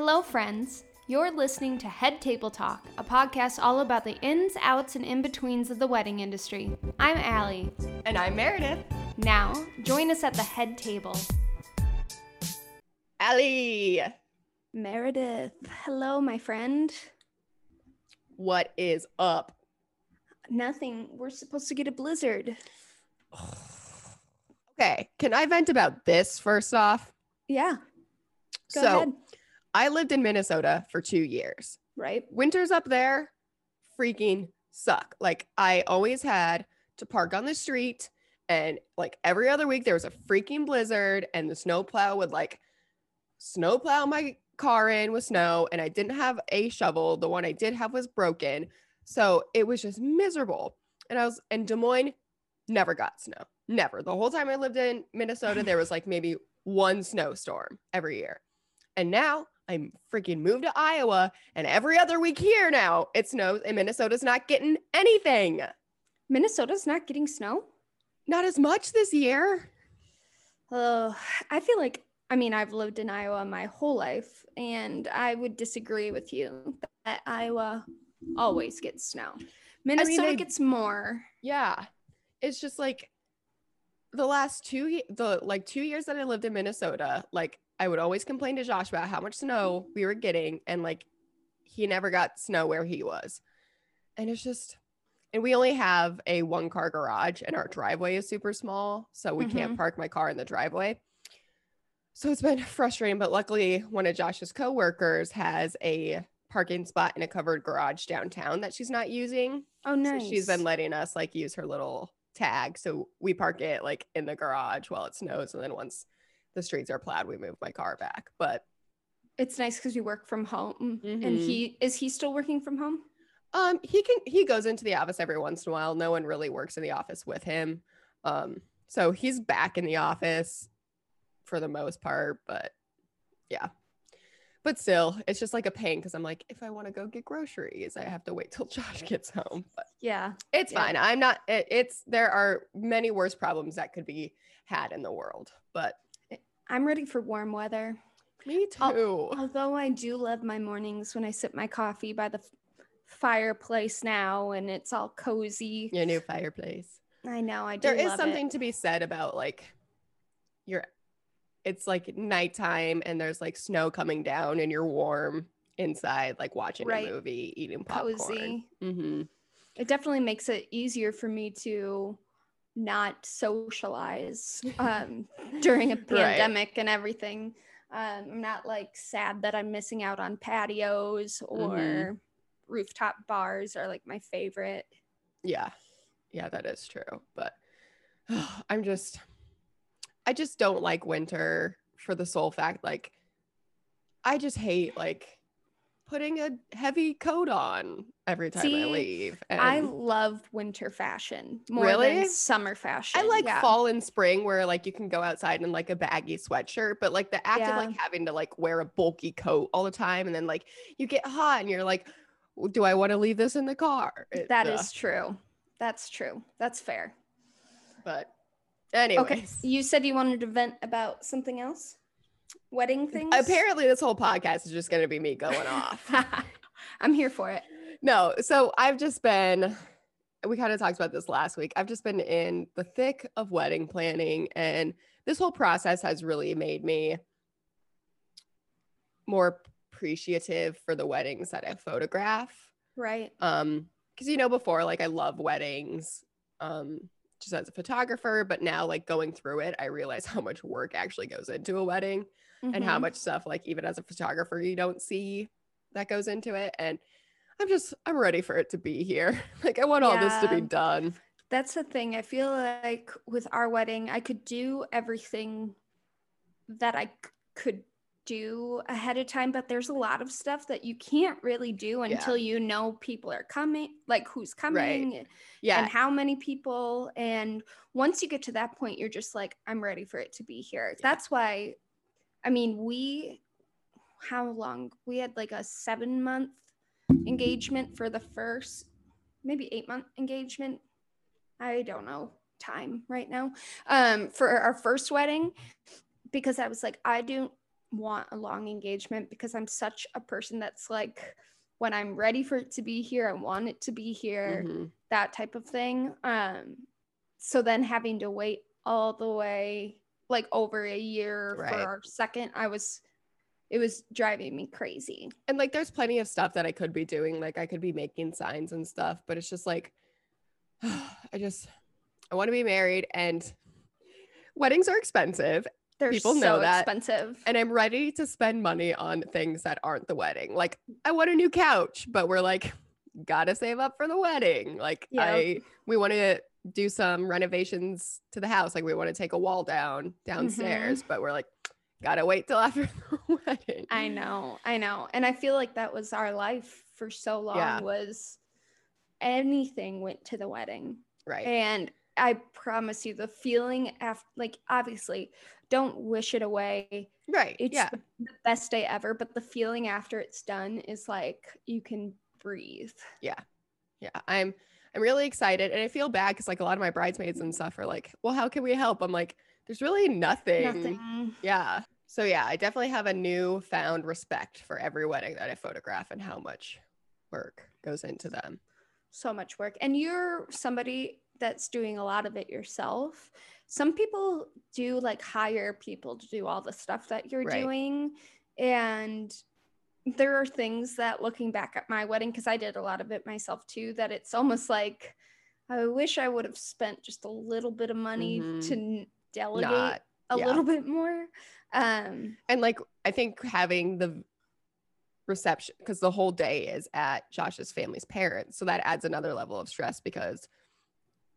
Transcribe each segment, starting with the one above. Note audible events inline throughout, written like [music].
Hello, friends. You're listening to Head Table Talk, a podcast all about the ins, outs, and in betweens of the wedding industry. I'm Allie. And I'm Meredith. Now, join us at the head table. Allie, Meredith. Hello, my friend. what is up? Nothing. We're supposed to get a blizzard. [sighs] Okay, can I vent about this first off? Yeah. Go so, ahead. I lived in Minnesota for two years. Right. Winters up there freaking suck. Like, I always had to park on the street, and like every other week, there was a freaking blizzard, and the snowplow would like snowplow my car in with snow, and I didn't have a shovel. The one I did have was broken. So it was just miserable. And I was in Des Moines, never got snow. Never. The whole time I lived in Minnesota, there was like maybe one snowstorm every year. And now I'm freaking moved to Iowa, and every other week here now it snows, and Minnesota's not getting anything. Minnesota's not getting snow. Not as much this year. Oh, I feel like, I mean, I've lived in Iowa my whole life, and I would disagree with you that Iowa always gets snow. Minnesota they- gets more. Yeah. It's just like the last two the like two years that I lived in Minnesota, like I would always complain to Josh about how much snow we were getting and like he never got snow where he was. And it's just and we only have a one car garage and our driveway is super small, so we can't mm-hmm. park my car in the driveway. So it's been [laughs] frustrating, but luckily one of Josh's coworkers has a parking spot in a covered garage downtown that she's not using. Oh, nice. So she's been letting us like use her little tag. So we park it like in the garage while it snows. And then once the streets are plowed, we move my car back. But it's nice because you work from home. And Mhm. he is he still working from home? um he can he goes into the office every once in a while. No one really works in the office with him. Um, so he's back in the office for the most part, but yeah. But still, it's just like a pain because I'm like, if I want to go get groceries, I have to wait till [laughs] Josh gets home. But Yeah. It's Yeah. fine. I'm not. It, it's there are many worse problems that could be had in the world, but I'm ready for warm weather. me too. Although I do love my mornings when I sip my coffee by the f- fireplace now and it's all cozy. Your new fireplace. I know, I do There is something it. to be said about like your. It's like nighttime and there's like snow coming down and you're warm inside, like watching Right. a movie, eating popcorn. cozy. hmm It definitely makes it easier for me to not socialize [laughs] um, during a pandemic and everything. Um, I'm not like sad that I'm missing out on patios or Mhm. rooftop bars are like my favorite. Yeah. Yeah, that is true. But [sighs] I'm just I just don't like winter for the sole fact like I just hate like putting a heavy coat on every time I See, leave. I love winter fashion more Really? than summer fashion. I like yeah. fall and spring where like you can go outside in like a baggy sweatshirt, but like the act of like having to like wear a bulky coat all the time and then like you get hot and you're like, do I want to leave this in the car? It- That ugh. is true. That's true. That's fair. but anyways. Okay. You said you wanted to vent about something else? Wedding things? Apparently, this whole podcast is just going to be me going off. [laughs] I'm here for it. no, so I've just been, we kind of talked about this last week. I've just been in the thick of wedding planning, and this whole process has really made me more appreciative for the weddings that I photograph. Right. Um, because you know, before, like, I love weddings. Um, just as a photographer, but now like going through it, I realize [laughs] how much work actually goes into a wedding and how Mhm. much stuff like even as a photographer you don't see that goes into it and i'm just i'm ready for it to be here [laughs] like i want all this to be done That's the thing. I feel like with our wedding, I could do everything that I c- could do ahead of time, but there's a lot of stuff that you can't really do Yeah. until you know people are coming, like who's coming yeah and how many people. And once you get to that point, you're just like, I'm ready for it to be here. That's why, I mean, we, how long? We had like a seven month engagement for the first, maybe eight month engagement. I don't know time right now um, for our first wedding because I was like, I do want a long engagement because I'm such a person that's like when I'm ready for it to be here, I want it to be here, Mm-hmm. that type of thing. Um so then having to wait all the way like over a year Right. for our second, I was it was driving me crazy. And like there's plenty of stuff that I could be doing. Like I could be making signs and stuff, but it's just like [sighs] I just I want to be married and weddings are expensive They're People so know that. expensive. and I'm ready to spend money on things that aren't the wedding. Like I want a new couch, but we're like gotta save up for the wedding. Like Yeah. I we want to do some renovations to the house. Like we want to take a wall down mm-hmm. downstairs, but we're like gotta wait till [laughs] after the wedding. I know, I know. And I feel like that was our life for so long Yeah. was anything went to the wedding. Right. And I promise you the feeling after like obviously don't wish it away. right. It's yeah. the, the best day ever, but the feeling after it's done is like you can breathe. yeah Yeah. i'm i'm really excited and i feel bad because like a lot of my bridesmaids and stuff are like well how can we help i'm like there's really nothing, Nothing. yeah so yeah i definitely have a new found respect for every wedding that i photograph and how much work goes into them so much work and you're somebody that's doing a lot of it yourself some people do like hire people to do all the stuff that you're Right. doing and there are things that looking back at my wedding because i did a lot of it myself too that it's almost like i wish i would have spent just a little bit of money Mhm. to delegate Not- a yeah. little bit more um and like i think having the reception because the whole day is at josh's family's parents so that adds another level of stress because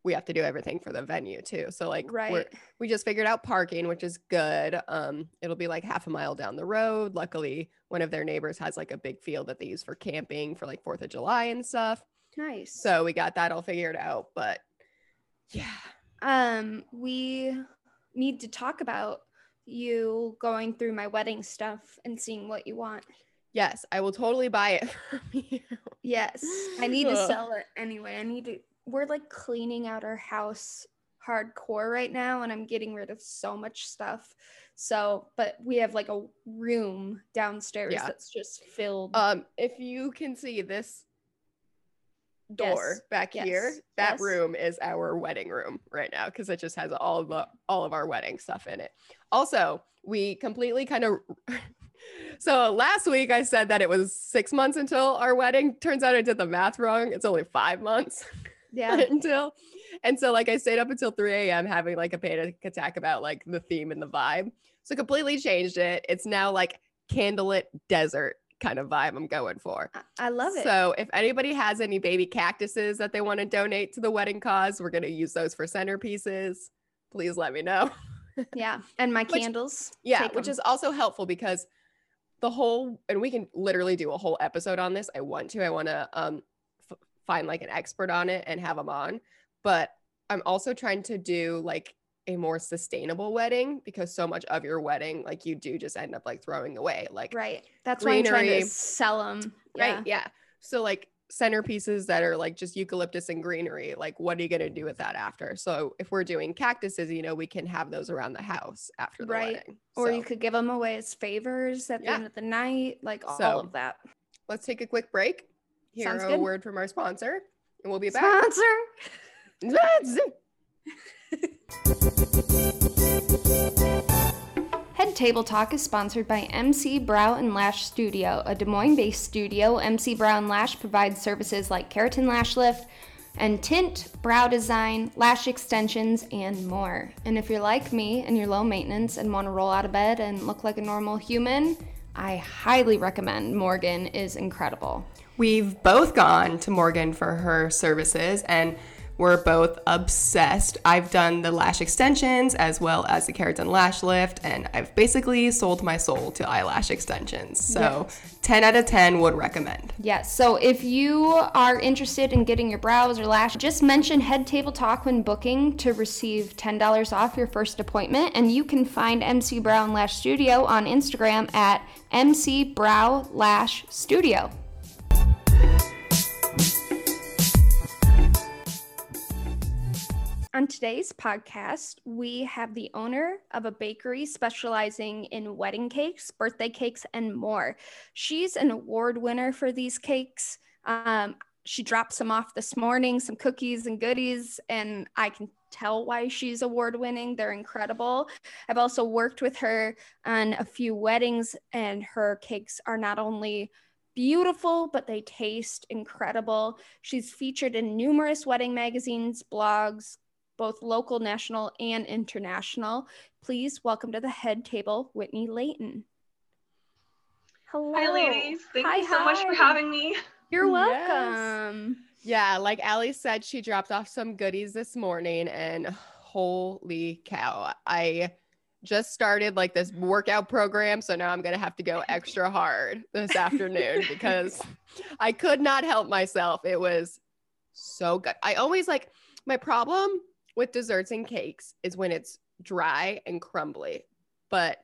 we have to do everything for the venue too. So like right. we just figured out parking which is good. Um it'll be like half a mile down the road. Luckily one of their neighbors has like a big field that they use for camping for like fourth of july and stuff. Nice. So we got that all figured out but yeah. Um we need to talk about you going through my wedding stuff and seeing what you want. Yes i will totally buy it [laughs] from you. Yes i need to [laughs] sell it anyway. I need to we're like cleaning out our house hardcore right now and i'm getting rid of so much stuff. So but we have like a room downstairs Yeah. that's just filled. Um if you can see this door Yes, back here that yes. room is our wedding room right now because it just has all of the all of our wedding stuff in it. Also we completely kind of [laughs] so last week i said that it was six months until our wedding. Turns out i did the math wrong. It's only five months [laughs] yeah [laughs] until and so like i stayed up until 3 a.m having like a panic attack about like the theme and the vibe so completely changed it it's now like candlelit desert kind of vibe i'm going for I- love it so if anybody has any baby cactuses that they want to donate to the wedding cause, we're going to use those for centerpieces. Please let me know. [laughs] yeah and my Which- candles Yeah, Which which 'em. is also helpful because the whole and we can literally do a whole episode on this. I want to. I want to um find like an expert on it and have them on. But I'm also trying to do like a more sustainable wedding because so much of your wedding like you do just end up like throwing away. Like right that's why i'm trying to sell them Right. Yeah. So like centerpieces that are like just eucalyptus and greenery, like what are you gonna do with that after? So if we're doing cactuses, you know, we can have those around the house after the Right. wedding. or So you could give them away as favors at the Yeah. end of the night like all So, of that let's take a quick break. Hear Sounds a good. word from our sponsor, and we'll be back. sponsor [laughs] Head Table Talk is sponsored by MC Brow and Lash Studio, a Des Moines based studio. MC Brow and Lash provides services like keratin lash lift and tint, brow design, lash extensions, and more. And if you're like me and you're low maintenance and want to roll out of bed and look like a normal human, I highly recommend Morgan is incredible. We've both gone to Morgan for her services and we're both obsessed. I've done the lash extensions as well as the keratin lash lift, and I've basically sold my soul to eyelash extensions. So, 10 out of 10 would recommend. Yes. So if you are interested in getting your brows or lash, just mention Head Table Talk when booking to receive $10 off your first appointment. And you can find MC Brow and Lash Studio on Instagram at MC Brow Lash Studio. On today's podcast, we have the owner of a bakery specializing in wedding cakes, birthday cakes, and more. She's an award winner for these cakes. Um, she dropped some off this morning, some cookies and goodies, and I can tell why she's award winning. They're incredible. I've also worked with her on a few weddings, and her cakes are not only beautiful, but they taste incredible. She's featured in numerous wedding magazines, blogs, both local, national, and international. Please welcome to the head table, Whitney Layton. Hello. Hi, ladies. Thank hi, you so hi. much for having me. You're welcome. Yes. Yeah, like Ali said, she dropped off some goodies this morning, and holy cow, I just started like this workout program. So now I'm going to have to go [laughs] extra hard this afternoon [laughs] because I could not help myself. It was so good. I always like my problem with desserts and cakes is when it's dry and crumbly, but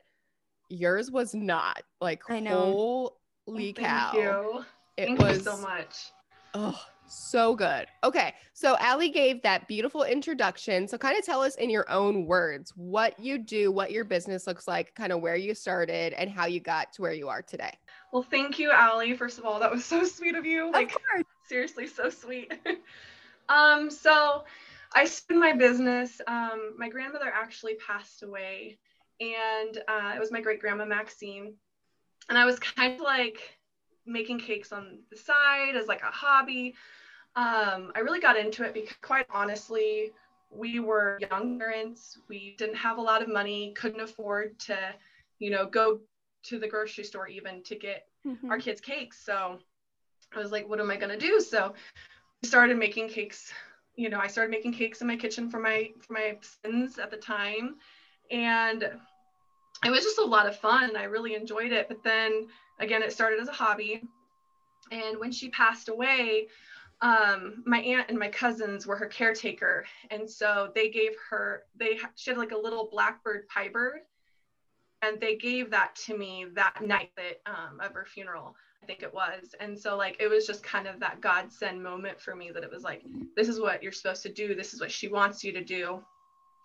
yours was not like I know. holy oh, cow. You. It thank was so much. Oh, so good. Okay. So Ali gave that beautiful introduction. So kind of tell us in your own words what you do, what your business looks like, kind of where you started and how you got to where you are today. Well, thank you, Ali. First of all, that was so sweet of you. Like of seriously, so sweet. [laughs] um, so I started my business. Um, my grandmother actually passed away, and uh, it was my great grandma Maxine. And I was kind of like making cakes on the side as like a hobby. Um, I really got into it because, quite honestly, we were young parents. We didn't have a lot of money, couldn't afford to, you know, go to the grocery store even to get mm-hmm. our kids cakes. So I was like, what am I going to do? So I started making cakes. You know, I started making cakes in my kitchen for my for my sons at the time, and it was just a lot of fun. I really enjoyed it. But then again, it started as a hobby. And when she passed away, um, my aunt and my cousins were her caretaker, and so they gave her they she had like a little blackbird pie bird, and they gave that to me that night that um, of her funeral. I think it was, and so like it was just kind of that godsend moment for me that it was like this is what you're supposed to do, this is what she wants you to do,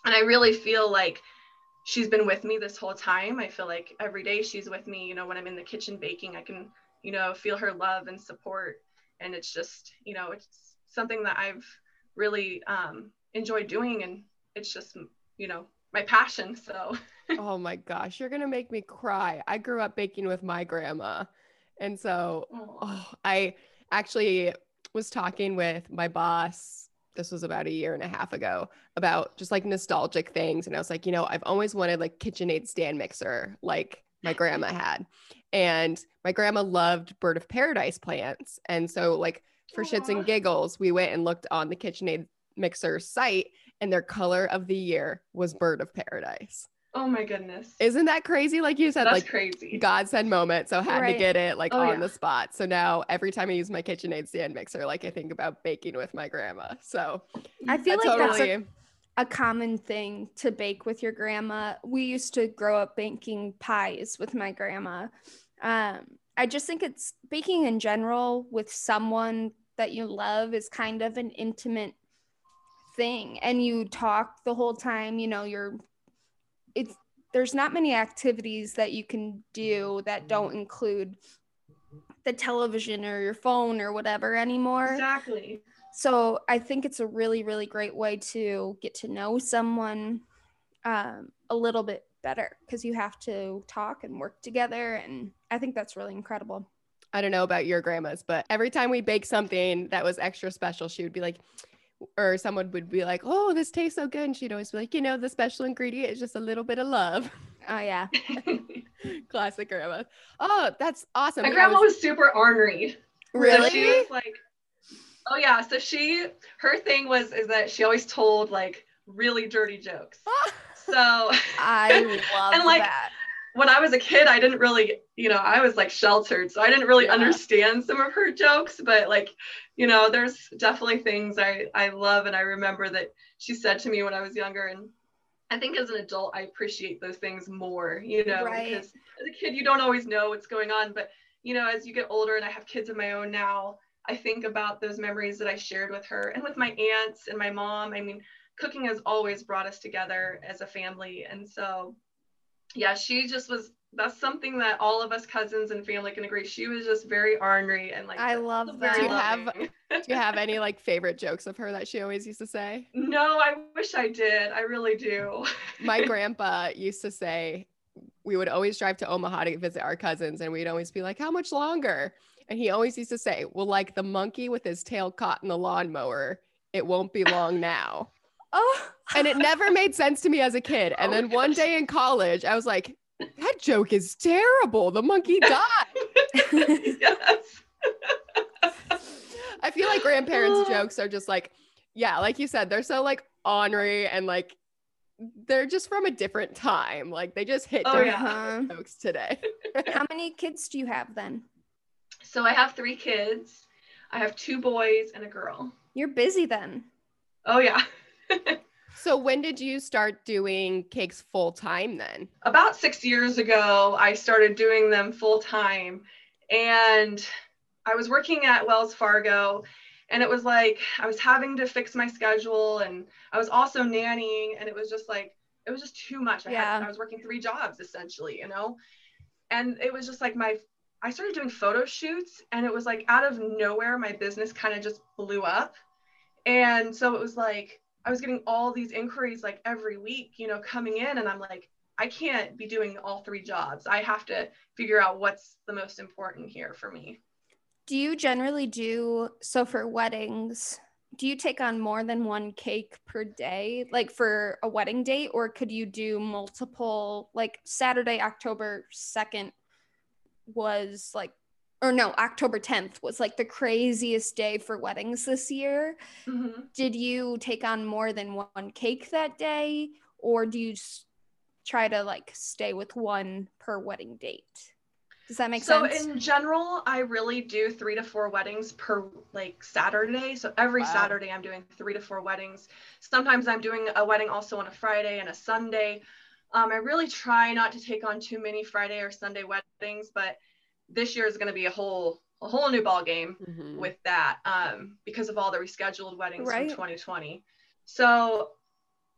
and I really feel like she's been with me this whole time. I feel like every day she's with me. You know, when I'm in the kitchen baking, I can you know feel her love and support and it's just you know it's something that i've really um, enjoyed doing and it's just you know my passion so. [laughs] Oh my gosh you're gonna make me cry. I grew up baking with my grandma. And so oh, i actually was talking with my boss this was about a year and a half ago about just like nostalgic things. And i was like you know i've always wanted like kitchenaid stand mixer like my grandma had and my grandma loved bird of paradise plants. And so, like, for Aww. shits and giggles, we went and looked on the KitchenAid mixer site, and their color of the year was bird of paradise. Oh my goodness. Isn't that crazy? Like you said, That's like crazy. Godsend moment. So had right. to get it like oh, on yeah. the spot. So now every time I use my KitchenAid stand mixer, like I think about baking with my grandma. So I feel like totally... that's a, a common thing to bake with your grandma. We used to grow up baking pies with my grandma. Um, I just think it's baking in general with someone that you love is kind of an intimate thing. And you talk the whole time you know you're it's there's not many activities that you can do that don't include the television or your phone or whatever anymore. Exactly. So i think it's a really really great way to get to know someone um, a little bit better because you have to talk and work together. And I think that's really incredible. I don't know about your grandmas, but every time we bake something that was extra special, she would be like, or someone would be like, "Oh, this tastes so good," and she'd always be like, "You know, the special ingredient is just a little bit of love." Oh yeah, [laughs] classic grandma. Oh, that's awesome. My grandma was, was super ornery. Really? So she was like, oh yeah. So she, her thing was is that she always told like really dirty jokes. [laughs] So I [laughs] love and like that. when I was a kid, I didn't really, you know, I was like sheltered, so I didn't really yeah. understand some of her jokes. But like, you know, there's definitely things I I love, and I remember that she said to me when I was younger, and I think as an adult, I appreciate those things more, you know, right. because as a kid, you don't always know what's going on, but you know, as you get older, and I have kids of my own now. I think about those memories that I shared with her and with my aunts and my mom. I mean, cooking has always brought us together as a family. And so, yeah, she just was that's something that all of us cousins and family can agree. She was just very ornery and like I love that. Do you have do you have any like favorite jokes of her that she always used to say? No, I wish I did. I really do. My [laughs] grandpa used to say we would always drive to Omaha to visit our cousins and we'd always be like, How much longer? And he always used to say, Well, like the monkey with his tail caught in the lawnmower, it won't be long now. Oh [laughs] And it never made sense to me as a kid. And Oh then one gosh. day in college, I was like, that joke is terrible. The monkey [laughs] died. yes. I feel like grandparents' [sighs] jokes are just like, yeah, like you said, they're so like ornery and like they're just from a different time. Like they just hit Oh, different yeah. Jokes today. [laughs] How many kids do you have then? So I have three kids. I have two boys and a girl. You're busy then. Oh yeah. So when did you start doing cakes full time then? About six years ago, I started doing them full time. And I was working at Wells Fargo, and it was like I was having to fix my schedule, and I was also nannying, and it was just like, it was just too much. I, Yeah. had, I was working three jobs essentially, you know? And it was just like my, I started doing photo shoots, and it was like out of nowhere, my business kind of just blew up. And so it was like, I was getting all these inquiries like every week, you know, coming in, and I'm like, I can't be doing all three jobs. I have to figure out what's the most important here for me. Do you generally do so for weddings? Do you take on more than one cake per day, like for a wedding date, or could you do multiple? Like Saturday, October 2nd was like, or no, October 10th was like the craziest day for weddings this year. Mhm. Did you take on more than one cake that day, or do you try to like stay with one per wedding date? Does that make so sense? So in general, I really do three to four weddings per like Saturday. So every Wow. Saturday I'm doing three to four weddings. Sometimes I'm doing a wedding also on a Friday and a Sunday. Um, I really try not to take on too many Friday or Sunday weddings, but this year is going to be a whole a whole new ball game. Mhm. with that um, because of all the rescheduled weddings Right. from 2020. So,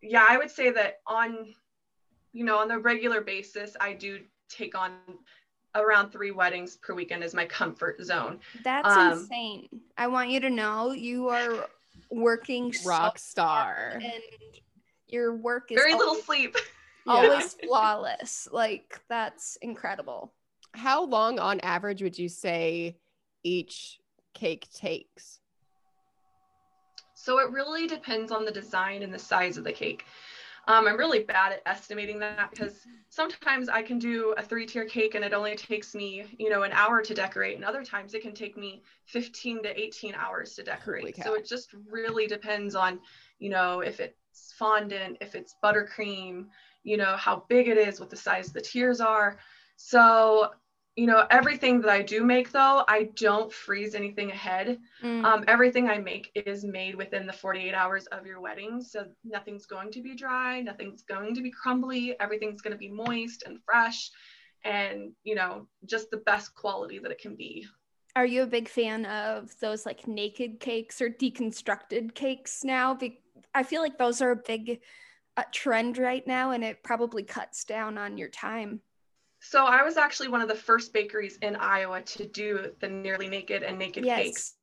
yeah, I would say that on, you know, on the regular basis, I do take on around three weddings per weekend as my comfort zone. That's Um, insane. I want you to know you are working rock hard star. and your work is Very little always, sleep. [laughs] always flawless. Like that's incredible. How long on average would you say each cake takes? So it really depends on the design and the size of the cake. Um, I'm really bad at estimating that because sometimes I can do a three tier cake and it only takes me, you know, an hour to decorate, and other times it can take me 15 to 18 hours to decorate. So it just really depends on, you know, if it's fondant, if it's buttercream, you know, how big it is, what the size the tiers are. So, you know, everything that I do make though, I don't freeze anything ahead. Mm. Um, everything I make is made within the 48 hours of your wedding. So nothing's going to be dry, nothing's going to be crumbly, everything's going to be moist and fresh and, you know, just the best quality that it can be. Are you a big fan of those like naked cakes or deconstructed cakes now? I feel like those are a big uh, trend right now, and it probably cuts down on your time. So I was actually one of the first bakeries in Iowa to do the nearly naked and naked Yes. cakes.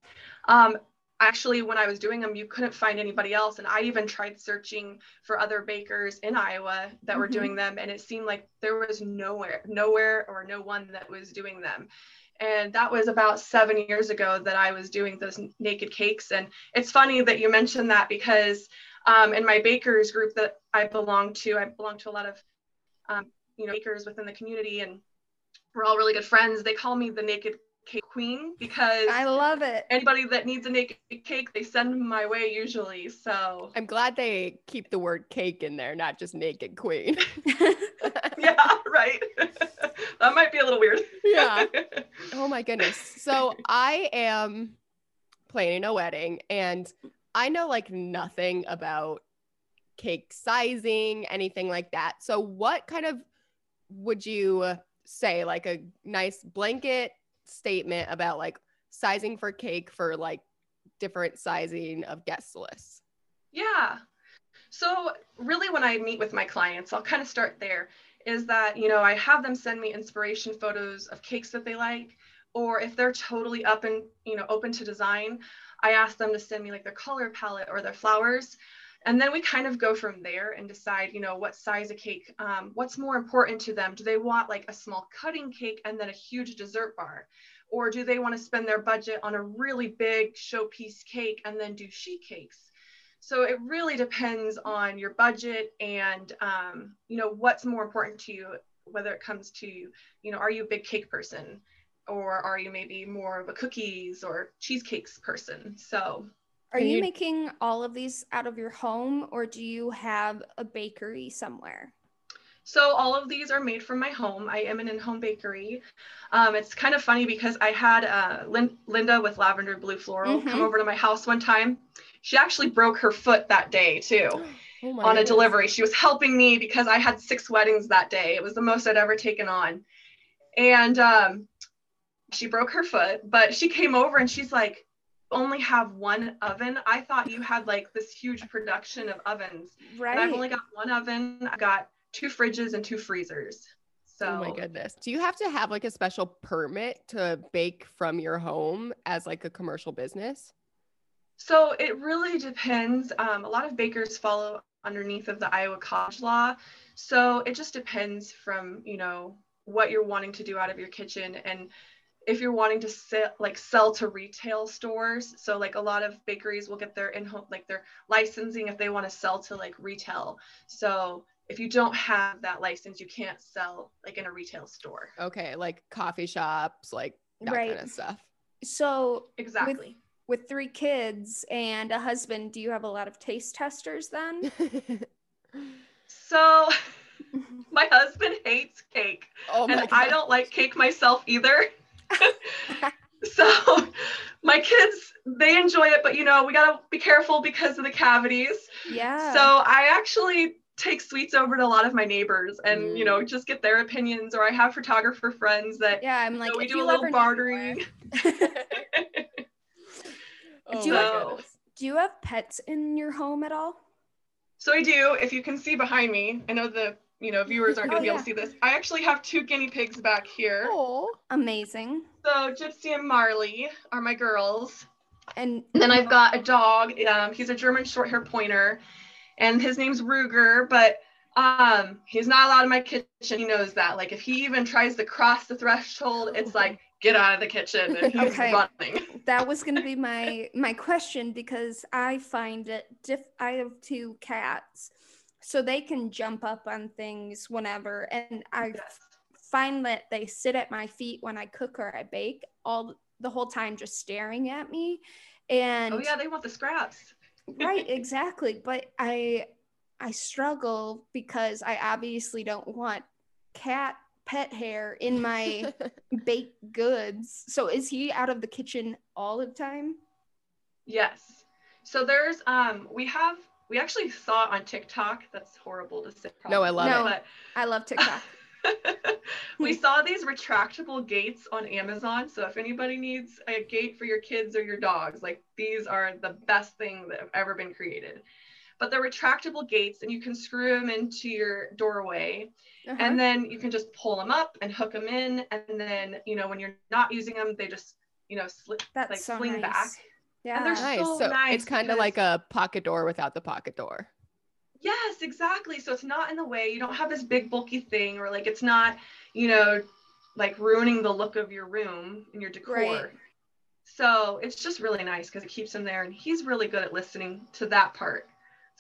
Um, actually, when I was doing them, you couldn't find anybody else. And I even tried searching for other bakers in Iowa that were Mhm. doing them. And it seemed like there was nowhere, nowhere or no one that was doing them. And that was about seven years ago that I was doing those naked cakes. And it's funny that you mentioned that because um, in my bakers group that I belong to, I belong to a lot of um, you know bakers within the community and we're all really good friends they call me the naked cake queen because I love it. anybody that needs a naked cake they send my way usually so I'm glad they keep the word cake in there, not just naked queen. [laughs] yeah right [laughs] that might be a little weird Yeah. [laughs] Oh my goodness. So I am planning a wedding and I know like nothing about cake sizing, anything like that. So what kind of would you say like a nice blanket statement about like sizing for cake for like different sizing of guest lists? Yeah. So, really, when I meet with my clients, I'll kind of start there. Is that, you know, I have them send me inspiration photos of cakes that they like, or if they're totally up and, you know, open to design, I ask them to send me like their color palette or their flowers. And then we kind of go from there and decide, you know, what size of cake, um, what's more important to them. Do they want like a small cutting cake and then a huge dessert bar? Or do they want to spend their budget on a really big showpiece cake and then do sheet cakes? So it really depends on your budget and, um, you know, what's more important to you, whether it comes to, you know, are you a big cake person? Or are you maybe more of a cookies or cheesecakes person? So are you, you making all of these out of your home or do you have a bakery somewhere? So all of these are made from my home. I am an in-home bakery. Um, it's kind of funny because I had uh, Lin- Linda with Lavender Blue Floral mm-hmm. come over to my house one time. She actually broke her foot that day too [gasps] oh on a delivery. She was helping me because I had six weddings that day. It was the most I'd ever taken on. And um, she broke her foot, but she came over and she's like, only have one oven. I thought you had like this huge production of ovens. Right. And I've only got one oven. I got two fridges and two freezers. So Oh my goodness. Do you have to have like a special permit to bake from your home as like a commercial business? So it really depends. Um, a lot of bakers follow underneath of the Iowa Cottage law. So it just depends from, you know, what you're wanting to do out of your kitchen and if you're wanting to sell like sell to retail stores so like a lot of bakeries will get their in-home like their licensing if they want to sell to like retail. So if you don't have that license you can't sell like in a retail store. Okay like coffee shops like that right. kind of stuff. So exactly. with, with three kids and a husband do you have a lot of taste testers then? [laughs] So [laughs] my husband hates cake. Oh and i don't like cake myself either [laughs] [laughs] so my kids they enjoy it but you know we got to be careful because of the cavities. Yeah. So i actually take sweets over to a lot of my neighbors and mm. you know just get their opinions or i have photographer friends that yeah i'm like we do a little bartering. [laughs] [laughs] oh, do, you have, do you have pets in your home at all so i do if you can see behind me i know the you know, viewers aren't going to oh, be able to see this. I actually have two guinea pigs back here. Oh, amazing. So Gypsy and Marley are my girls. And then I've got a dog. Um, he's a German short hair pointer, and his name's Ruger, but um, he's not allowed in my kitchen. He knows that. Like, if he even tries to cross the threshold, it's like, get out of the kitchen and [laughs] he's okay. running. that was going to be [laughs] my my question because I find it diff I have two cats so they can jump up on things whenever and i yes. find that they sit at my feet when i cook or i bake all the whole time just staring at me and oh yeah they want the scraps right [laughs] exactly but i i struggle because i obviously don't want cat pet hair in my [laughs] baked goods so is he out of the kitchen all the time yes so there's um we have we actually saw on TikTok. That's horrible to say. Probably, no, I love no, it. I love TikTok. [laughs] we saw these retractable gates on Amazon. So if anybody needs a gate for your kids or your dogs, like these are the best thing that have ever been created. But they're retractable gates and you can screw them into your doorway. Uh-huh. And then you can just pull them up and hook them in. And then, you know, when you're not using them, they just, you know, slip, That's like so nice. back. Yeah, and they're nice. So, so nice it's kind of like a pocket door without the pocket door. Yes, exactly. So it's not in the way. You don't have this big bulky thing, or like it's not, you know, like ruining the look of your room and your decor. Right. So it's just really nice because it keeps him there, and he's really good at listening to that part.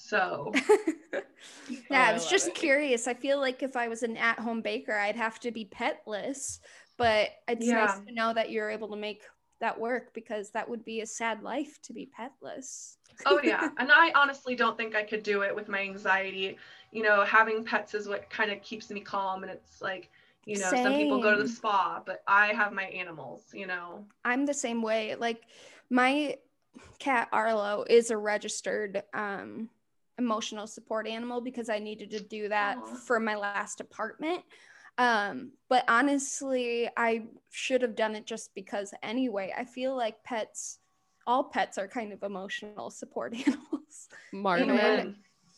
So [laughs] yeah, oh, I was just it. curious. I feel like if I was an at-home baker, I'd have to be petless, but it's yeah. nice to know that you're able to make that work because that would be a sad life to be petless. oh yeah, [laughs] and I honestly don't think I could do it with my anxiety. You know, having pets is what kind of keeps me calm and it's like you know same. some people go to the spa but i have my animals you know i'm the same way like my cat arlo is a registered um emotional support animal because i needed to do that Aww. for my last apartment um, but honestly, I should have done it just because anyway. I feel like pets, all pets are kind of emotional support [laughs] animals. Marvin,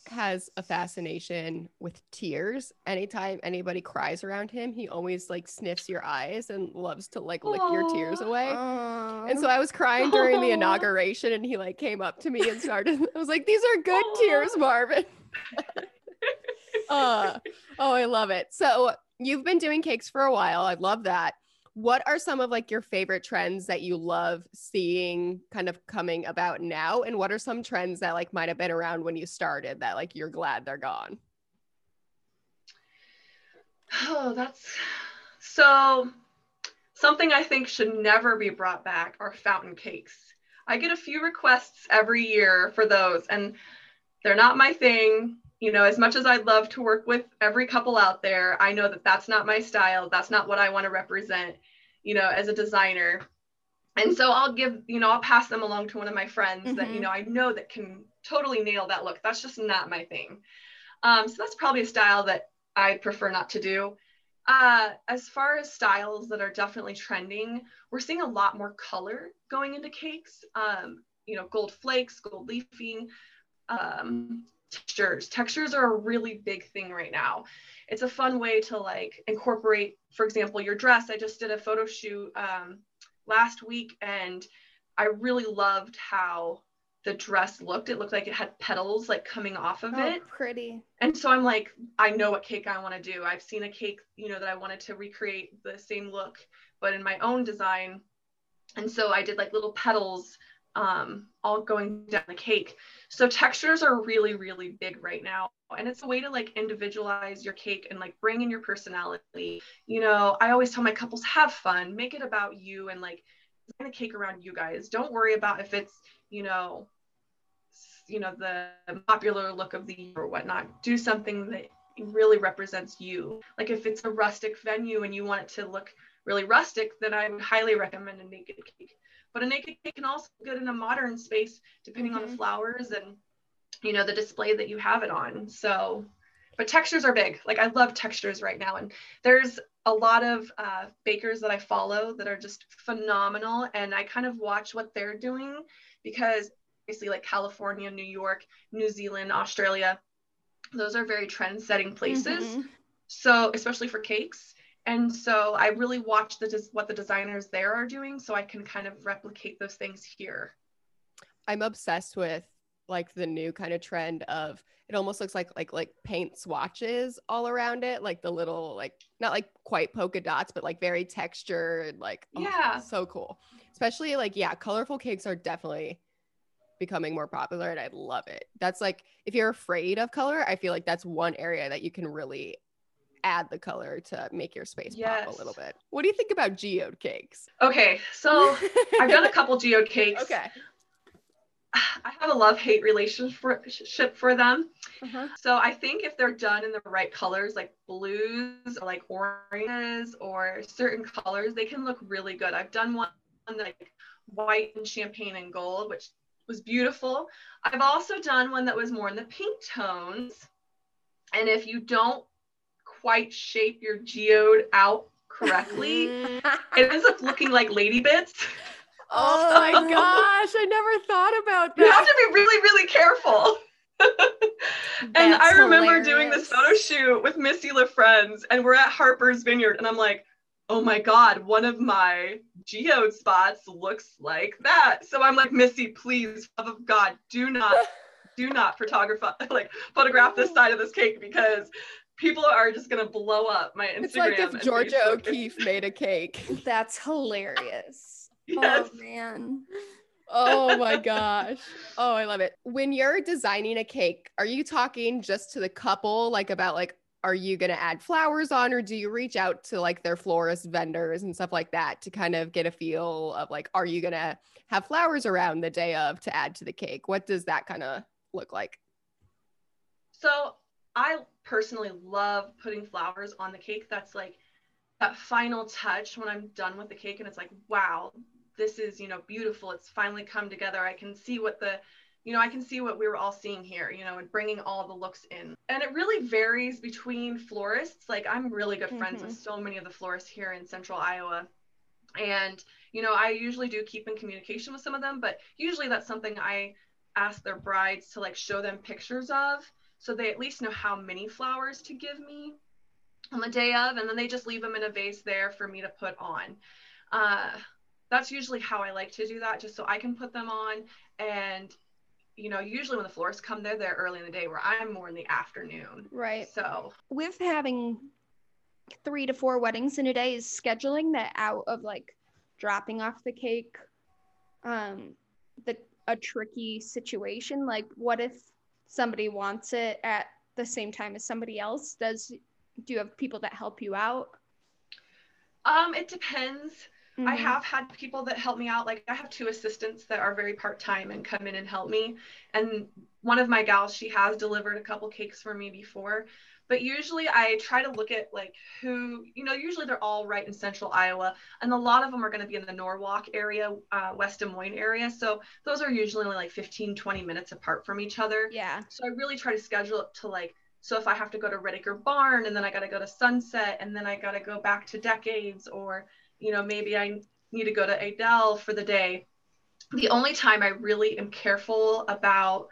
has a fascination with tears. Anytime anybody cries around him, he always like sniffs your eyes and loves to like lick your tears away. Aww. And so I was crying during the [laughs] inauguration and he like came up to me and started [laughs] I was like these are good tears, Marvin. [laughs] uh, oh, I love it. So you've been doing cakes for a while. I love that. What are some of like your favorite trends that you love seeing kind of coming about now? And what are some trends that like might have been around when you started that like you're glad they're gone? Oh, that's so something I think should never be brought back are fountain cakes. I get a few requests every year for those, and they're not my thing you know, as much as I'd love to work with every couple out there, I know that that's not my style. That's not what I want to represent, you know, as a designer. And so I'll give, you know, I'll pass them along to one of my friends mm-hmm. that, you mm-hmm. know, I know that can totally nail that look. That's just not my thing. Um, so that's probably a style that I prefer not to do. Uh, as far as styles that are definitely trending, we're seeing a lot more color going into cakes. Um, you know, gold flakes, gold leafing, um, textures. Textures are a really big thing right now. It's a fun way to like incorporate, for example, your dress. I just did a photo shoot um, last week and I really loved how the dress looked. It looked like it had petals like coming off of oh, it. Pretty. And so I'm like, I know what cake I want to do. I've seen a cake, you know, that I wanted to recreate the same look, but in my own design. And so I did like little petals um, all going down the cake. So textures are really, really big right now. And it's a way to like individualize your cake and like bring in your personality. You know, I always tell my couples have fun, make it about you and like design the cake around you guys. Don't worry about if it's, you know, you know, the popular look of the year or whatnot. Do something that really represents you. Like if it's a rustic venue and you want it to look really rustic, then I would highly recommend a naked cake. But a naked cake can also be good in a modern space, depending mm-hmm. on the mm-hmm. flowers and you know the display that you have it on. So, but textures are big. Like I love textures right now, and there's a lot of uh, bakers that I follow that are just phenomenal, and I kind of watch what they're doing because obviously like California, New York, New Zealand, Australia, those are very trend-setting places. Mm-hmm. So especially for cakes and so i really watch the what the designers there are doing so i can kind of replicate those things here. I'm obsessed with like the new kind of trend of it almost looks like like like paint swatches all around it like the little like not like quite polka dots but like very textured like oh, yeah. so cool. Especially like yeah colorful cakes are definitely becoming more popular and i love it. That's like if you're afraid of color i feel like that's one area that you can really add the color to make your space yes. pop a little bit. What do you think about geode cakes? Okay, so I've done a couple [laughs] geode cakes. Okay. I have a love hate relationship for them. Uh-huh. So I think if they're done in the right colors, like blues or like oranges or certain colors, they can look really good. I've done one like white and champagne and gold, which was beautiful. I've also done one that was more in the pink tones. And if you don't quite shape your geode out correctly, mm. it ends up looking like lady bits. [laughs] Oh my [laughs] gosh, I never thought about that. You have to be really, really careful. [laughs] and I remember hilarious. doing this photo shoot with Missy LaFriends, and we're at Harper's Vineyard, and I'm like, oh my God, one of my geode spots looks like that. So I'm like, Missy, please, love of God, do not, do not photograph like photograph this side of this cake because people are just gonna blow up my Instagram. It's like if Georgia Facebook. [laughs] O'Keeffe made a cake. That's hilarious. [laughs] Oh, yes. Oh man. oh my [laughs] gosh. Oh, I love it. When you're designing a cake, are you talking just to the couple, like about like, are you going to add flowers on, or do you reach out to like their florist vendors and stuff like that to kind of get a feel of like, are you going to have flowers around the day of to add to the cake? What does that kind of look like? So I personally love putting flowers on the cake. That's like that final touch when I'm done with the cake and it's like, wow, this is, you know, beautiful. It's finally come together. I can see what the, you know, I can see what we were all seeing here, you know, and bringing all the looks in. And it really varies between florists. Like I'm really good friends mm-hmm. with so many of the florists here in central Iowa. And, you know, I usually do keep in communication with some of them, but usually that's something I ask their brides to like show them pictures of so they at least know how many flowers to give me on the day of, and then they just leave them in a vase there for me to put on. Uh, that's usually how I like to do that, just so I can put them on. And you know, usually when the florists come, they're there early in the day, where I'm more in the afternoon. Right. So with having three to four weddings in a day, is scheduling that out of like dropping off the cake, um, the a tricky situation. Like, what if somebody wants it at the same time as somebody else? Does do you have people that help you out? Um, it depends. Mm-hmm. I have had people that help me out. Like I have two assistants that are very part time and come in and help me. And one of my gals, she has delivered a couple cakes for me before. But usually I try to look at like who, you know, usually they're all right in central Iowa. And a lot of them are going to be in the Norwalk area, uh, West Des Moines area. So those are usually only like 15, 20 minutes apart from each other. Yeah. So I really try to schedule it to like so if I have to go to Reddicker Barn and then I got to go to Sunset and then I got to go back to Decades or, you know, maybe I need to go to Adel for the day. The only time I really am careful about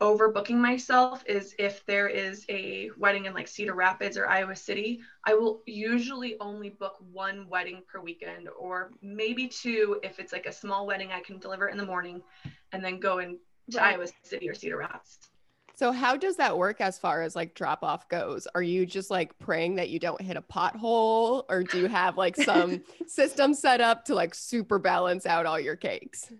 overbooking myself is if there is a wedding in like Cedar Rapids or Iowa City. I will usually only book one wedding per weekend or maybe two if it's like a small wedding I can deliver in the morning and then go into right. Iowa City or Cedar Rapids. So how does that work as far as like drop off goes? Are you just like praying that you don't hit a pothole or do you have like [laughs] some system set up to like super balance out all your cakes? So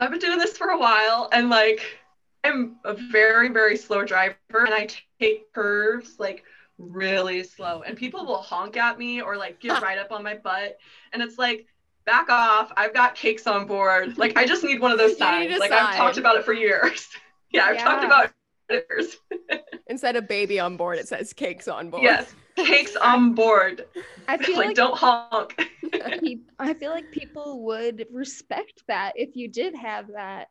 I've been doing this for a while and like I'm a very very slow driver and I take curves like really slow and people will honk at me or like get right up on my butt and it's like back off I've got cakes on board like I just need one of [laughs] those signs like sign. I've talked about it for years [laughs] yeah, I've yeah. talked about editors. [laughs] Instead of baby on board, it says cakes on board. Yes, cakes on board. I feel like, like don't honk. I feel like people would respect that if you did have that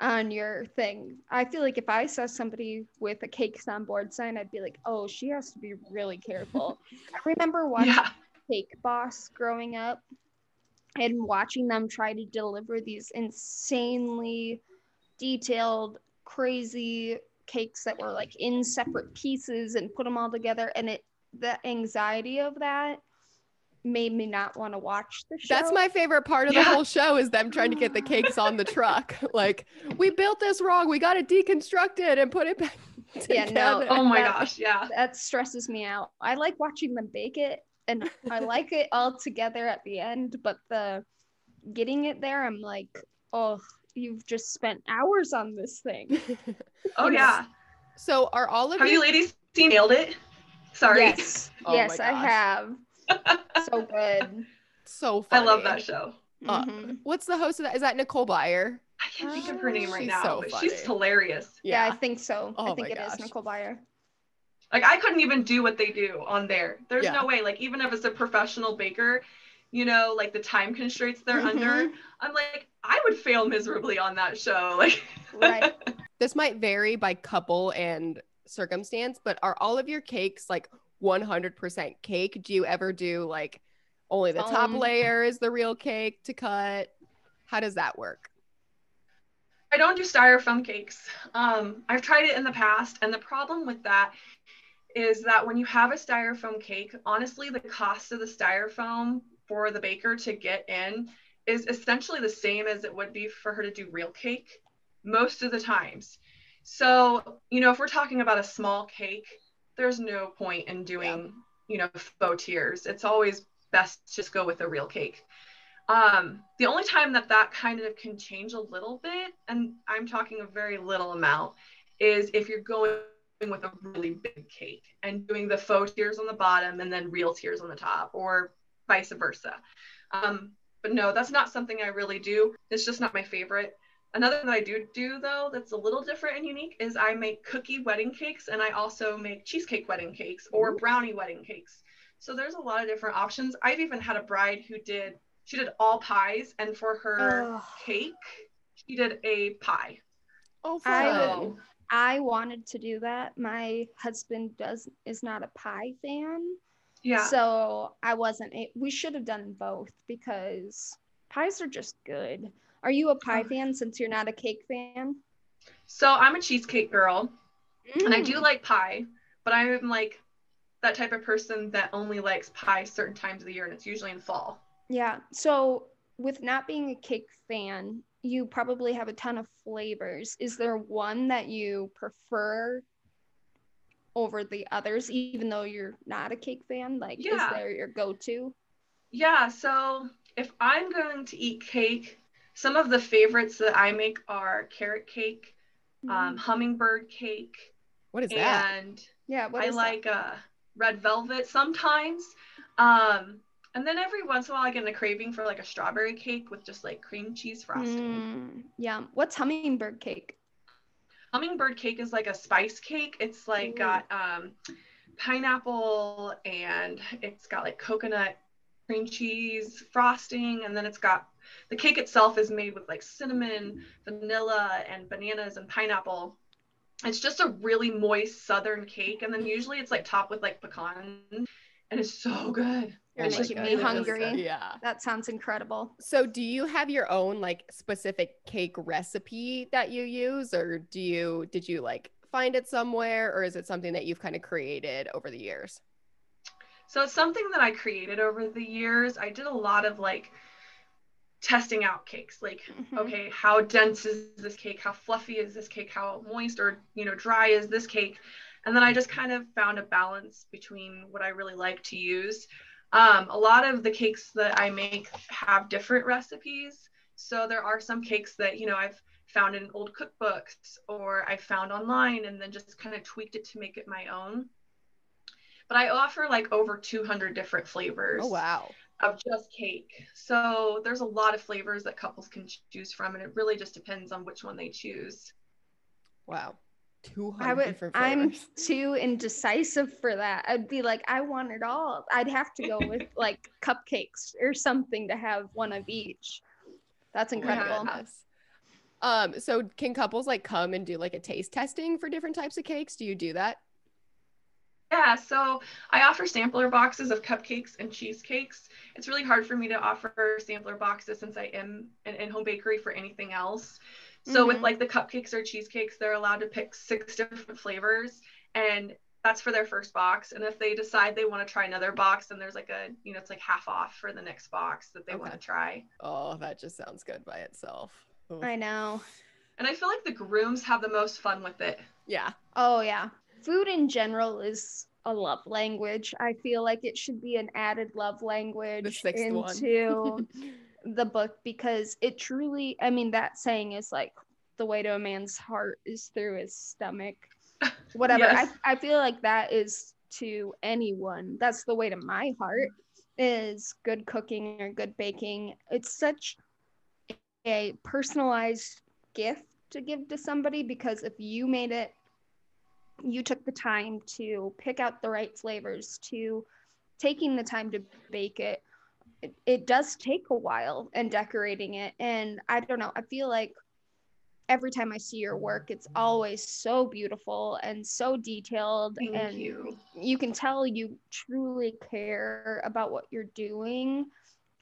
on your thing. I feel like if I saw somebody with a cakes on board sign, I'd be like, oh, she has to be really careful. I remember [laughs] watching yeah. Cake Boss growing up and watching them try to deliver these insanely detailed crazy cakes that were like in separate pieces and put them all together and it the anxiety of that made me not want to watch the show. That's my favorite part of yeah. the whole show is them trying to get the [laughs] cakes on the truck. Like, we built this wrong. We got to deconstruct it and put it back. [laughs] Yeah, no. Oh my that, gosh, yeah. That stresses me out. I like watching them bake it and I like it all together at the end, but the getting it there, I'm like, oh, you've just spent hours on this thing. [laughs] oh yeah. So are all of have you, you ladies seen nailed it? Sorry. Yes, oh yes, I have. [laughs] so good. So funny. I love that show. Uh, mm-hmm. What's the host of that? Is that Nicole Byer? I can't think of her name right now, so but funny. she's hilarious. Yeah. yeah. I think so. Oh I think it gosh. is Nicole Byer. Like I couldn't even do what they do on there. There's yeah. no way. Like even if it's a professional baker, you know, like the time constraints they're mm-hmm. under, I'm like, I would fail miserably on that show. [laughs] Like, right. this might vary by couple and circumstance, but are all of your cakes like 100% cake? Do you ever do like only the top um, layer is the real cake to cut? How does that work? I don't do styrofoam cakes. Um, I've tried it in the past, and the problem with that is that when you have a styrofoam cake, honestly, the cost of the styrofoam for the baker to get in is essentially the same as it would be for her to do real cake most of the times. So, you know, if we're talking about a small cake, there's no point in doing, yeah. you know, faux tiers. It's always best to just go with a real cake. Um, the only time that that kind of can change a little bit, and I'm talking a very little amount, is if you're going with a really big cake and doing the faux tiers on the bottom and then real tiers on the top, or vice versa. Um, but no, that's not something I really do. It's just not my favorite. Another that I do do though that's a little different and unique is I make cookie wedding cakes and I also make cheesecake wedding cakes or brownie wedding cakes. So there's a lot of different options. I've even had a bride who did she did all pies and for her cake she did a pie. Oh, fun. I, I wanted to do that. My husband does is not a pie fan. Yeah. So I wasn't. We should have done both because pies are just good. Are you a pie fan since you're not a cake fan? So I'm a cheesecake girl. Mm. And I do mm. like pie, but I'm like that type of person that only likes pie certain times of the year, and it's usually in fall. Yeah. So, with not being a cake fan, you probably have a ton of flavors. Is there one that you prefer over the others, even though you're not a cake fan? Like, yeah. is there your go to? Yeah. So, if I'm going to eat cake, some of the favorites that I make are carrot cake, um, mm. um, hummingbird cake. What is that? And yeah, I like uh, red velvet sometimes. Um, and then every once in a while, I get a craving for like a strawberry cake with just like cream cheese frosting. Mm, yeah. What's hummingbird cake? Hummingbird cake is like a spice cake. It's like Ooh. got um, pineapple and it's got like coconut cream cheese frosting, and then it's got the cake itself is made with like cinnamon, vanilla, and bananas and pineapple. It's just a really moist southern cake, and then usually it's like topped with like pecan, and it's so good. Oh You're oh making me hungry. Yeah. That sounds incredible. So do you have your own like specific cake recipe that you use or do you did you like find it somewhere or is it something that you've kind of created over the years? So it's something that I created over the years. I did a lot of like testing out cakes like mm-hmm. okay how dense is this cake how fluffy is this cake how moist or you know dry is this cake and then i just kind of found a balance between what i really like to use um, a lot of the cakes that i make have different recipes so there are some cakes that you know i've found in old cookbooks or i found online and then just kind of tweaked it to make it my own but I offer like over 200 different flavors. Oh, wow. Of just cake. So there's a lot of flavors that couples can choose from, and it really just depends on which one they choose. Wow. 200 I would, I'm [laughs] too indecisive for that. I'd be like, I want it all. I'd have to go with [laughs] like cupcakes or something to have one of each. That's incredible. Um, so can couples like come and do like a taste testing for different types of cakes? Do you do that? Yeah, so I offer sampler boxes of cupcakes and cheesecakes. It's really hard for me to offer sampler boxes since I am an in-home bakery for anything else. So mm-hmm. with like the cupcakes or cheesecakes, they're allowed to pick six different flavors and that's for their first box. And if they decide they want to try another box, then there's like a, you know, it's like half off for the next box that they okay. want to try. Oh, that just sounds good by itself. Ooh. I know. And I feel like the grooms have the most fun with it. Yeah. Oh, yeah food in general is a love language. I feel like it should be an added love language into [laughs] the book because it truly, I mean, that saying is like the way to a man's heart is through his stomach. [laughs] Whatever. yes. I, I feel like that is to anyone. That's the way to my heart is good cooking or good baking. It's such a personalized gift to give to somebody because if you made it you took the time to pick out the right flavors, to taking the time to bake it. It, it does take a while and decorating it. And I don't know, I feel like every time I see your work, it's always so beautiful and so detailed. Thank and you. you can tell you truly care about what you're doing.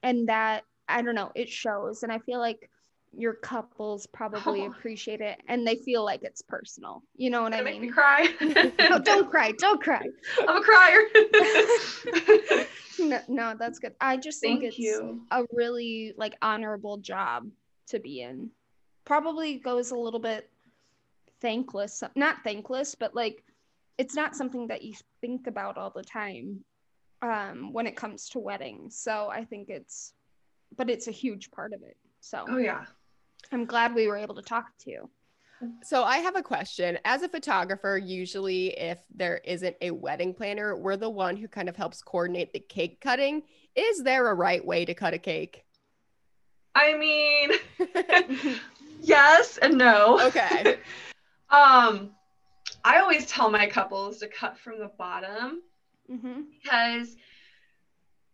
And that, I don't know, it shows. And I feel like your couples probably oh. [laughs] appreciate it and they feel like it's personal. You know what I mean? Make me cry. [laughs] no, don't cry. Don't cry. [laughs] I'm a crier. no, no, that's good. I just Thank think it's you. a really like honorable job to be in. Probably goes a little bit thankless, not thankless, but like it's not something that you think about all the time um, when it comes to weddings. So I think it's, but it's a huge part of it. So, oh, yeah. I'm glad we were able to talk to you. So I have a question. As a photographer, usually if there isn't a wedding planner, we're the one who kind of helps coordinate the cake cutting. Is there a right way to cut a cake? I mean, [laughs] yes and no. Okay. [laughs] um, I always tell my couples to cut from the bottom mm-hmm. because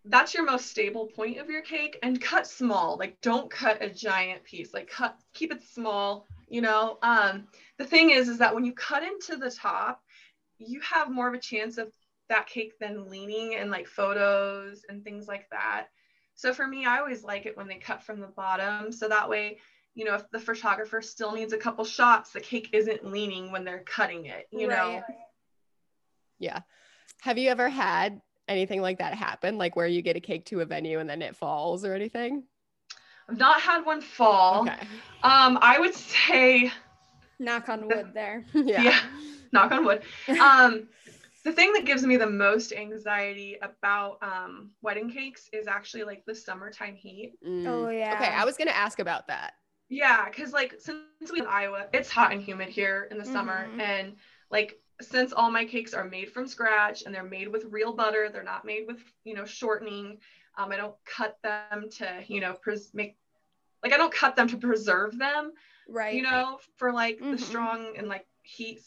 that's your most stable point of your cake and cut small like don't cut a giant piece like cut keep it small you know um the thing is is that when you cut into the top you have more of a chance of that cake then leaning in like photos and things like that so for me i always like it when they cut from the bottom so that way you know, if the photographer still needs a couple shots, the cake isn't leaning when they're cutting it, you right. know? Yeah. Have you ever had anything like that happen? Like where you get a cake to a venue and then it falls or anything? I've not had one fall. Okay. Um, I would say knock on wood there. [laughs] yeah. yeah. Knock on wood. Um, the thing that gives me the most anxiety about um, wedding cakes is actually like the summertime heat. Mm. Oh yeah. Okay, I was gonna ask about that. Yeah, because like since we in Iowa, it's hot and humid here in the mm-hmm. summer, and like since all my cakes are made from scratch and they're made with real butter, they're not made with you know shortening. Um, I don't cut them to you know pres- make like I don't cut them to preserve them. Right. You know, for like mm-hmm. the strong and like heat.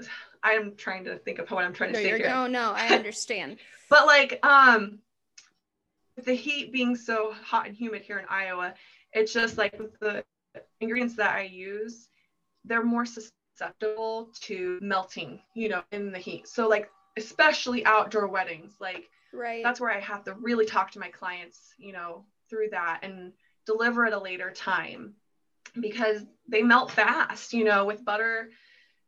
[sighs] I'm trying to think of what I'm trying to no, say here. No, no, I [laughs] understand. but like um with the heat being so hot and humid here in Iowa, it's just like with the ingredients that I use, they're more susceptible to melting, you know, in the heat. So like especially outdoor weddings, like right. That's where I have to really talk to my clients, you know, through that and deliver at a later time because they melt fast, you know, with butter,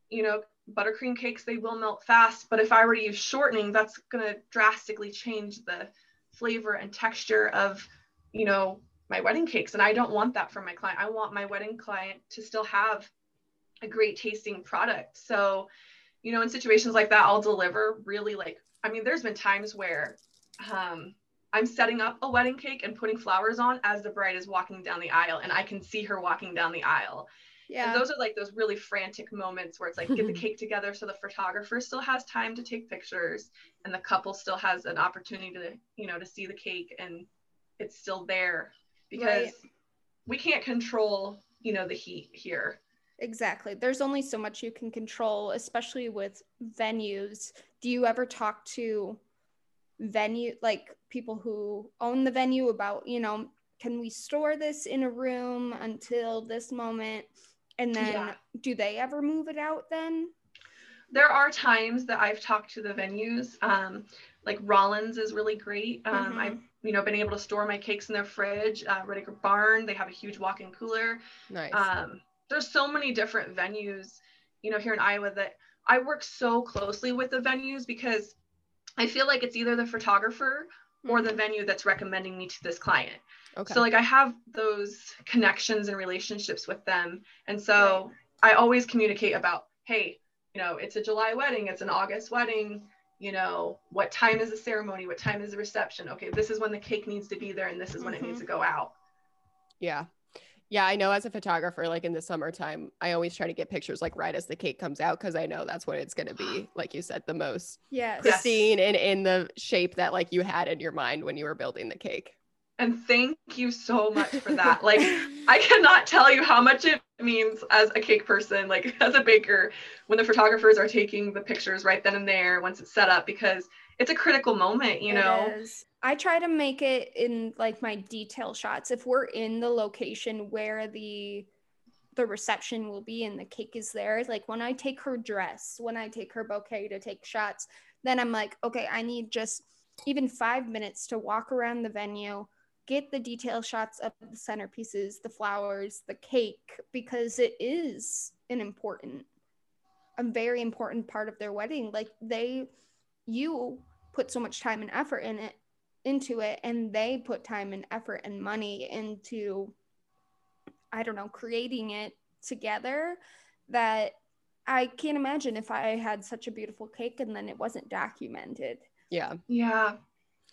you know, buttercream cakes they will melt fast, but if I were to use shortening, that's going to drastically change the flavor and texture of, you know, my wedding cakes and I don't want that for my client. I want my wedding client to still have a great tasting product. So, you know, in situations like that, I'll deliver really like, I mean, there's been times where um, I'm setting up a wedding cake and putting flowers on as the bride is walking down the aisle and I can see her walking down the aisle. Yeah. And those are like those really frantic moments where it's like get the [laughs] cake together so the photographer still has time to take pictures and the couple still has an opportunity to, you know, to see the cake and it's still there because right. we can't control, you know, the heat here. Exactly. There's only so much you can control, especially with venues. Do you ever talk to venue like people who own the venue about, you know, can we store this in a room until this moment? And then yeah. do they ever move it out then? There are times that I've talked to the venues. Um, like Rollins is really great. Um, mm-hmm. I've you know been able to store my cakes in their fridge. Uh, Riddicker Barn, they have a huge walk-in cooler. Nice. Um, there's so many different venues, you know, here in Iowa that I work so closely with the venues because I feel like it's either the photographer or the mm-hmm. venue that's recommending me to this client. Okay. So like I have those connections and relationships with them. And so right. I always communicate about, hey, you know, it's a July wedding, it's an August wedding, you know, what time is the ceremony, what time is the reception? Okay, this is when the cake needs to be there and this is when mm-hmm. it needs mm-hmm. to go out. Yeah. Yeah, I know as a photographer, like in the summertime, I always try to get pictures like right as the cake comes out because I know that's what it's going to be, like you said, the most yes. pristine and in the shape that like you had in your mind when you were building the cake. And thank you so much for [laughs] that. like, I cannot tell you how much it means as a cake person, like [laughs] as a baker, when the photographers are taking the pictures right then and there once it's set up, because it's a critical moment, you know. I try to make it in like my detail shots. If we're in the location where the the reception will be and the cake is there, like when I take her dress, when I take her bouquet to take shots, then I'm like, okay, I need just even five minutes to walk around the venue, get the detail shots of the centerpieces, the flowers, the cake, because it is an important, a very important part of their wedding. Like they, you put so much time and effort in it into it and they put time and effort and money into i don't know creating it together that i can't imagine if i had such a beautiful cake and then it wasn't documented. Yeah. Yeah.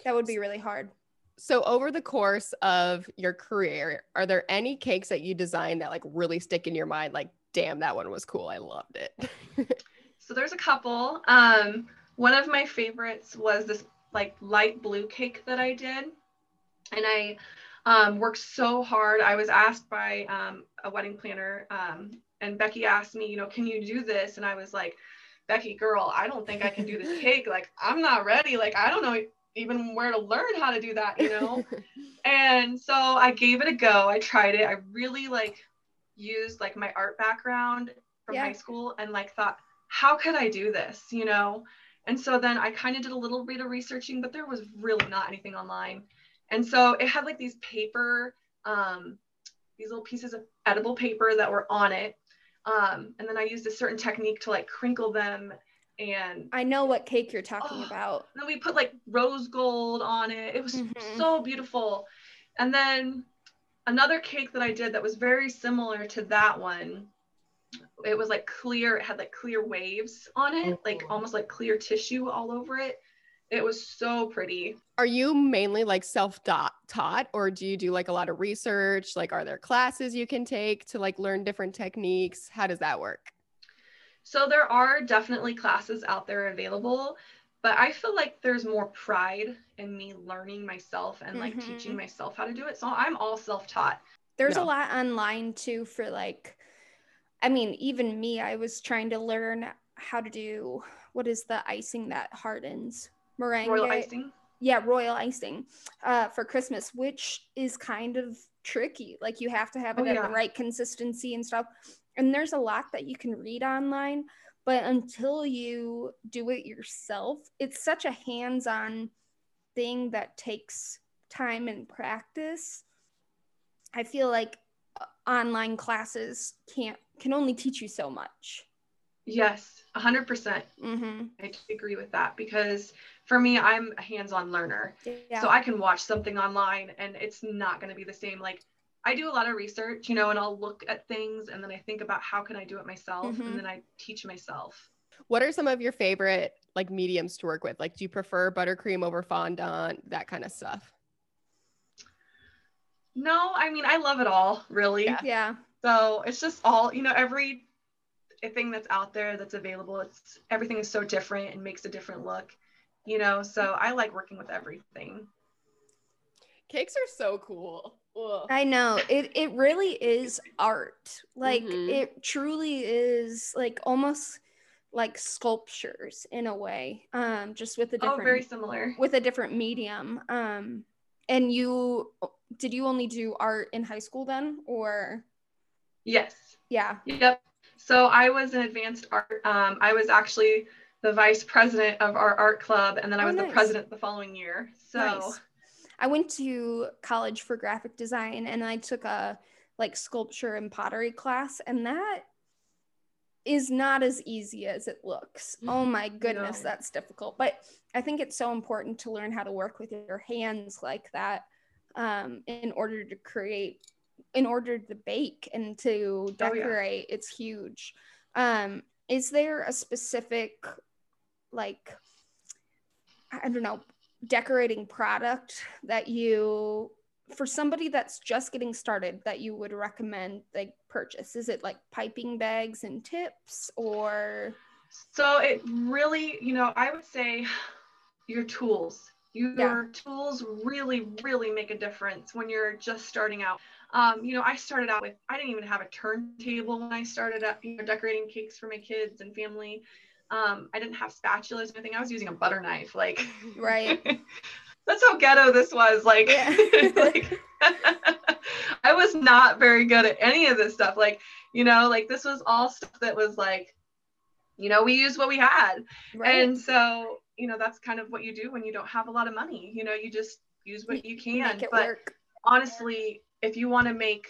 That would be really hard. So over the course of your career are there any cakes that you designed that like really stick in your mind like damn that one was cool. I loved it. [laughs] So there's a couple. Um one of my favorites was this like light blue cake that I did. And I um, worked so hard. I was asked by um, a wedding planner, um, and Becky asked me, you know, can you do this? And I was like, Becky, girl, I don't think I can do this [laughs] cake. Like, I'm not ready. Like, I don't know even where to learn how to do that, you know? [laughs] and so I gave it a go. I tried it. I really like used like my art background from yeah. high school and like thought, how could I do this, you know? And so then I kind of did a little bit of researching, but there was really not anything online. And so it had like these paper, um, these little pieces of edible paper that were on it. Um, and then I used a certain technique to like crinkle them and I know what cake you're talking oh, about. then we put like rose gold on it. It was mm-hmm. so beautiful. And then another cake that I did that was very similar to that one. It was like clear, it had like clear waves on it, oh. like almost like clear tissue all over it. It was so pretty. Are you mainly like self taught or do you do like a lot of research? Like, are there classes you can take to like learn different techniques? How does that work? So, there are definitely classes out there available, but I feel like there's more pride in me learning myself and like mm-hmm. teaching myself how to do it. So, I'm all self taught. There's no. a lot online too for like, I mean, even me, I was trying to learn how to do what is the icing that hardens meringue. Royal icing. Yeah, royal icing uh, for Christmas, which is kind of tricky. Like you have to have it oh, at yeah. the right consistency and stuff. And there's a lot that you can read online, but until you do it yourself, it's such a hands-on thing that takes time and practice. I feel like online classes can't can only teach you so much. Yes, 100%. percent mm-hmm. I agree with that because for me, I'm a hands on learner. Yeah. So I can watch something online and it's not going to be the same. Like, I do a lot of research, you know, and I'll look at things and then I think about how can I do it myself mm-hmm. and then I teach myself. What are some of your favorite like mediums to work with? Like, do you prefer buttercream over fondant, that kind of stuff? No, I mean, I love it all, really. Yeah. yeah. So it's just all, you know, every thing that's out there that's available, it's everything is so different and makes a different look you know so i like working with everything cakes are so cool Ugh. i know it it really is art like mm-hmm. it truly is like almost like sculptures in a way um just with a different oh, very similar with a different medium um and you did you only do art in high school then or yes yeah yep so i was an advanced art um i was actually the vice president of our art club, and then I oh, was nice. the president the following year. So nice. I went to college for graphic design, and I took a like sculpture and pottery class, and that is not as easy as it looks. Oh [laughs] my goodness, no. that's difficult. But I think it's so important to learn how to work with your hands like that um, in order to create, in order to bake and to decorate. Oh, yeah. It's huge. Um, is there a specific like I don't know, decorating product that you for somebody that's just getting started that you would recommend they purchase? Is it like piping bags and tips or so it really, you know, I would say your tools. Your yeah. tools really, really make a difference when you're just starting out. Um, you know, I started out with I didn't even have a turntable when I started up, you know, decorating cakes for my kids and family. Um, I didn't have spatulas or anything. I was using a butter knife. Like, right. [laughs] that's how ghetto this was. Like, yeah. [laughs] like [laughs] I was not very good at any of this stuff. Like, you know, like this was all stuff that was like, you know, we used what we had. Right. And so, you know, that's kind of what you do when you don't have a lot of money. You know, you just use what you can. but work. honestly, if you want to make,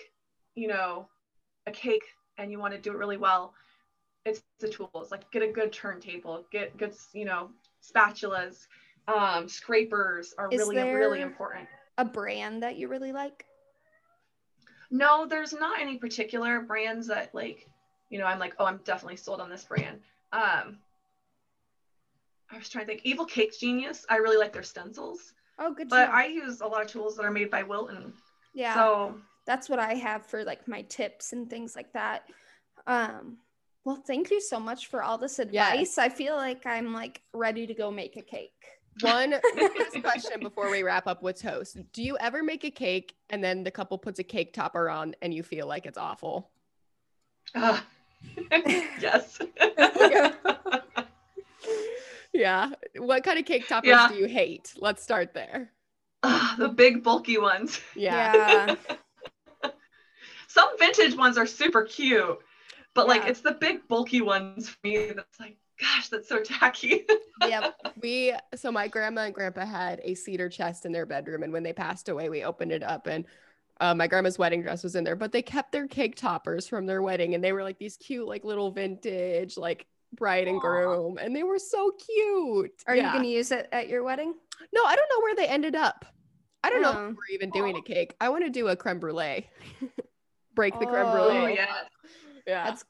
you know, a cake and you want to do it really well, it's the tools like get a good turntable get good you know spatulas um scrapers are Is really really important a brand that you really like no there's not any particular brands that like you know i'm like oh i'm definitely sold on this brand um i was trying to think evil cake genius i really like their stencils oh good but i use a lot of tools that are made by wilton yeah so that's what i have for like my tips and things like that um well, thank you so much for all this advice. Yes. I feel like I'm like ready to go make a cake. One [laughs] last question before we wrap up with toast. Do you ever make a cake and then the couple puts a cake topper on and you feel like it's awful? Uh, [laughs] yes. [laughs] yeah. What kind of cake toppers yeah. do you hate? Let's start there. Uh, the big bulky ones. Yeah. yeah. [laughs] Some vintage ones are super cute but yeah. like it's the big bulky ones for me that's like gosh that's so tacky [laughs] yep we so my grandma and grandpa had a cedar chest in their bedroom and when they passed away we opened it up and uh, my grandma's wedding dress was in there, but they kept their cake toppers from their wedding and they were like these cute, like little vintage, like bride and groom, and they were so cute. Are Yeah. you going to use it at your wedding? No, I don't know where they ended up. I don't know Oh. if we're even oh. doing a cake. I want to do a creme brulee. [laughs] Break the creme Oh, Oh brulee. yeah. Yeah. That's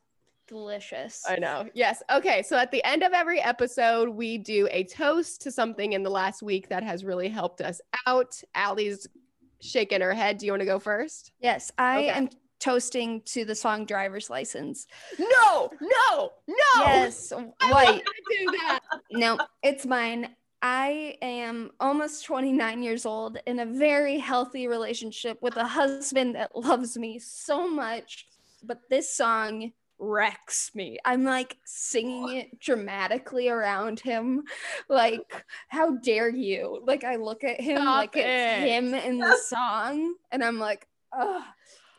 delicious. I know. Yes. Okay. So at the end of every episode, we do a toast to something in the last week that has really helped us out. Allie's shaking her head. Do you want to go first? Yes, I Okay. am toasting to the song Driver's License. No, no, no. Yes, white. do that. no, it's mine. I am almost 29 years old in a very healthy relationship with a husband that loves me so much, but this song wrecks me. I'm like singing it dramatically around him. Like, how dare you? Like, I look at him Stop like it's him in the song, and I'm like, oh,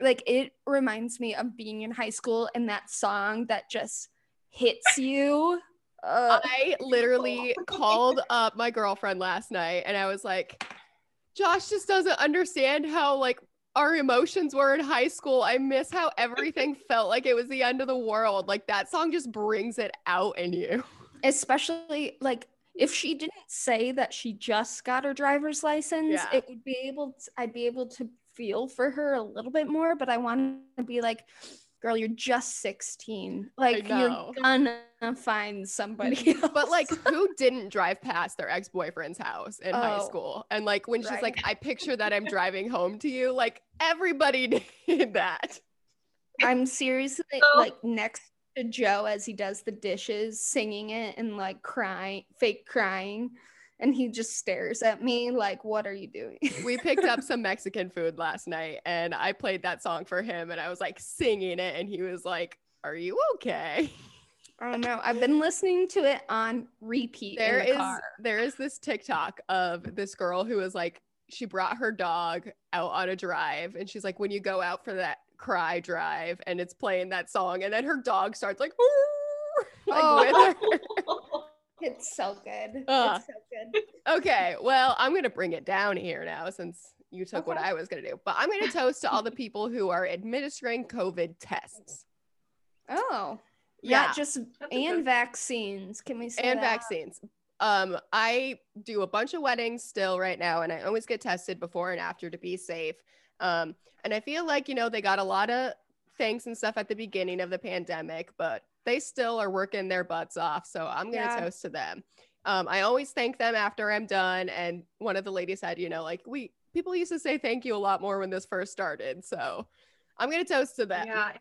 like it reminds me of being in high school and that song that just hits you. Uh, I literally called up my girlfriend last night and I was like, Josh just doesn't understand how like our emotions were in high school. I miss how everything felt like it was the end of the world. Like that song just brings it out in you. especially like if she didn't say that she just got her driver's license Yeah. it would be able to, i'd be able to feel for her a little bit more but i want to be like girl you're just 16 like you're gonna find somebody [laughs] else. But like who [laughs] didn't drive past their ex-boyfriend's house in high Oh, school? And like when she's right. like, I picture that I'm [laughs] driving home to you, like everybody did that. i'm seriously So- like next to joe as he does the dishes singing it and like crying fake crying and he just stares at me like what are you doing [laughs] we picked up some Mexican food last night and I played that song for him and I was like singing it and he was like, Are you okay? Oh no, I've been listening to it on repeat. There the is car. there is this TikTok of this girl who was like, she brought her dog out on a drive and she's like, when you go out for that cry drive and it's playing that song and then her dog starts like, [laughs] like Oh. [laughs] with her. It's so good. Ugh. It's so good. Okay, well, I'm gonna bring it down here now since you took what I was gonna do. But I'm gonna toast to all the people who are administering COVID tests. Oh, Yeah, not just That's and vaccines. Can we say and that? vaccines. Um, I do a bunch of weddings still right now, and I always get tested before and after to be safe. Um, and I feel like you know they got a lot of things and stuff at the beginning of the pandemic, but they still are working their butts off. So I'm gonna Yeah. toast to them. Um, I always thank them after I'm done. And one of the ladies said, you know, like we people used to say thank you a lot more when this first started. So I'm gonna toast to them. Yeah.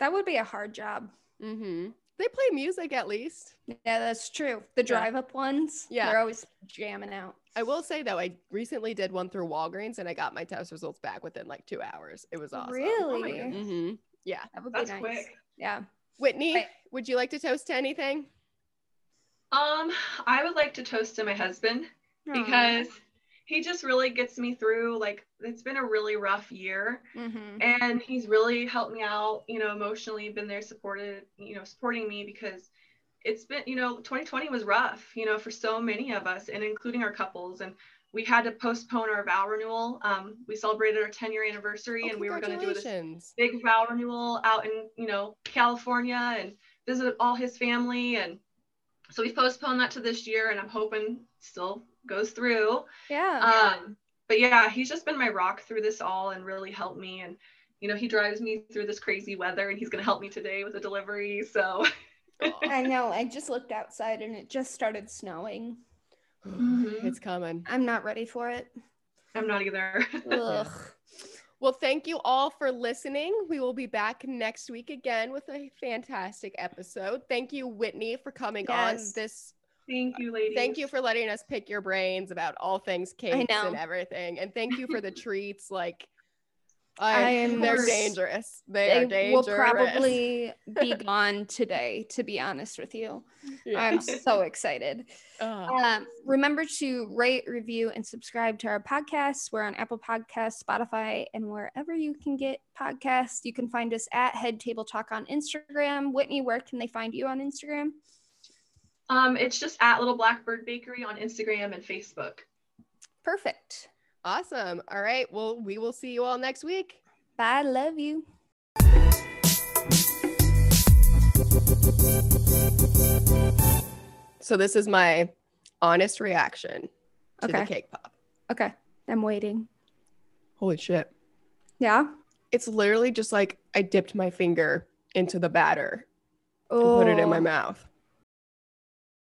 That would be a hard job. Mm-hmm. They play music at least. Yeah, that's true. The drive up ones, Yeah. they're always jamming out. I will say though, I recently did one through Walgreens and I got my test results back within like two hours. It was awesome. Really? goodness. hmm Yeah. That would That's be nice. quick. Yeah. Whitney, Right. would you like to toast to anything? Um, I would like to toast to my husband Aw. because he just really gets me through. Like it's been a really rough year, Mhm. and he's really helped me out. You know, emotionally, been there, supported. You know, supporting me because it's been. You know, 2020 was rough. You know, for so many of us, and including our couples, and we had to postpone our vow renewal. Um, we celebrated our 10 year anniversary, Oh, and we were going to do this big vow renewal out in you know California and visit all his family and so we've postponed that to this year and I'm hoping still goes through. Yeah. Um but yeah, he's just been my rock through this all and really helped me and you know he drives me through this crazy weather and he's going to help me today with a delivery so [laughs] I know. I just looked outside and it just started snowing. Mhm. It's coming. I'm not ready for it. I'm not either. Ugh. Well, thank you all for listening. We will be back next week again with a fantastic episode. Thank you, Whitney, for coming on this Thank you ladies. Thank you for letting us pick your brains about all things cakes and everything. And thank you for the [laughs] treats. Like, I I, am- they're dangerous. They, are They will dangerous. probably be [laughs] gone today, to be honest with you. Yeah. I'm so excited. Ugh. Um, remember to rate, review, and subscribe to our podcast. We're on Apple Podcasts, Spotify, and wherever you can get podcasts. You can find us at Head Table Talk on Instagram. Whitney, where can they find you on Instagram? Um it's just at Little Blackbird Bakery on Instagram and Facebook. Perfect. Awesome. All right. Well, we will see you all next week. Bye. Love you. So this is my honest reaction to Okay. the cake pop. Okay. I'm waiting. Holy shit. Yeah. It's literally just like I dipped my finger into the batter Oh, and put it in my oh. mouth.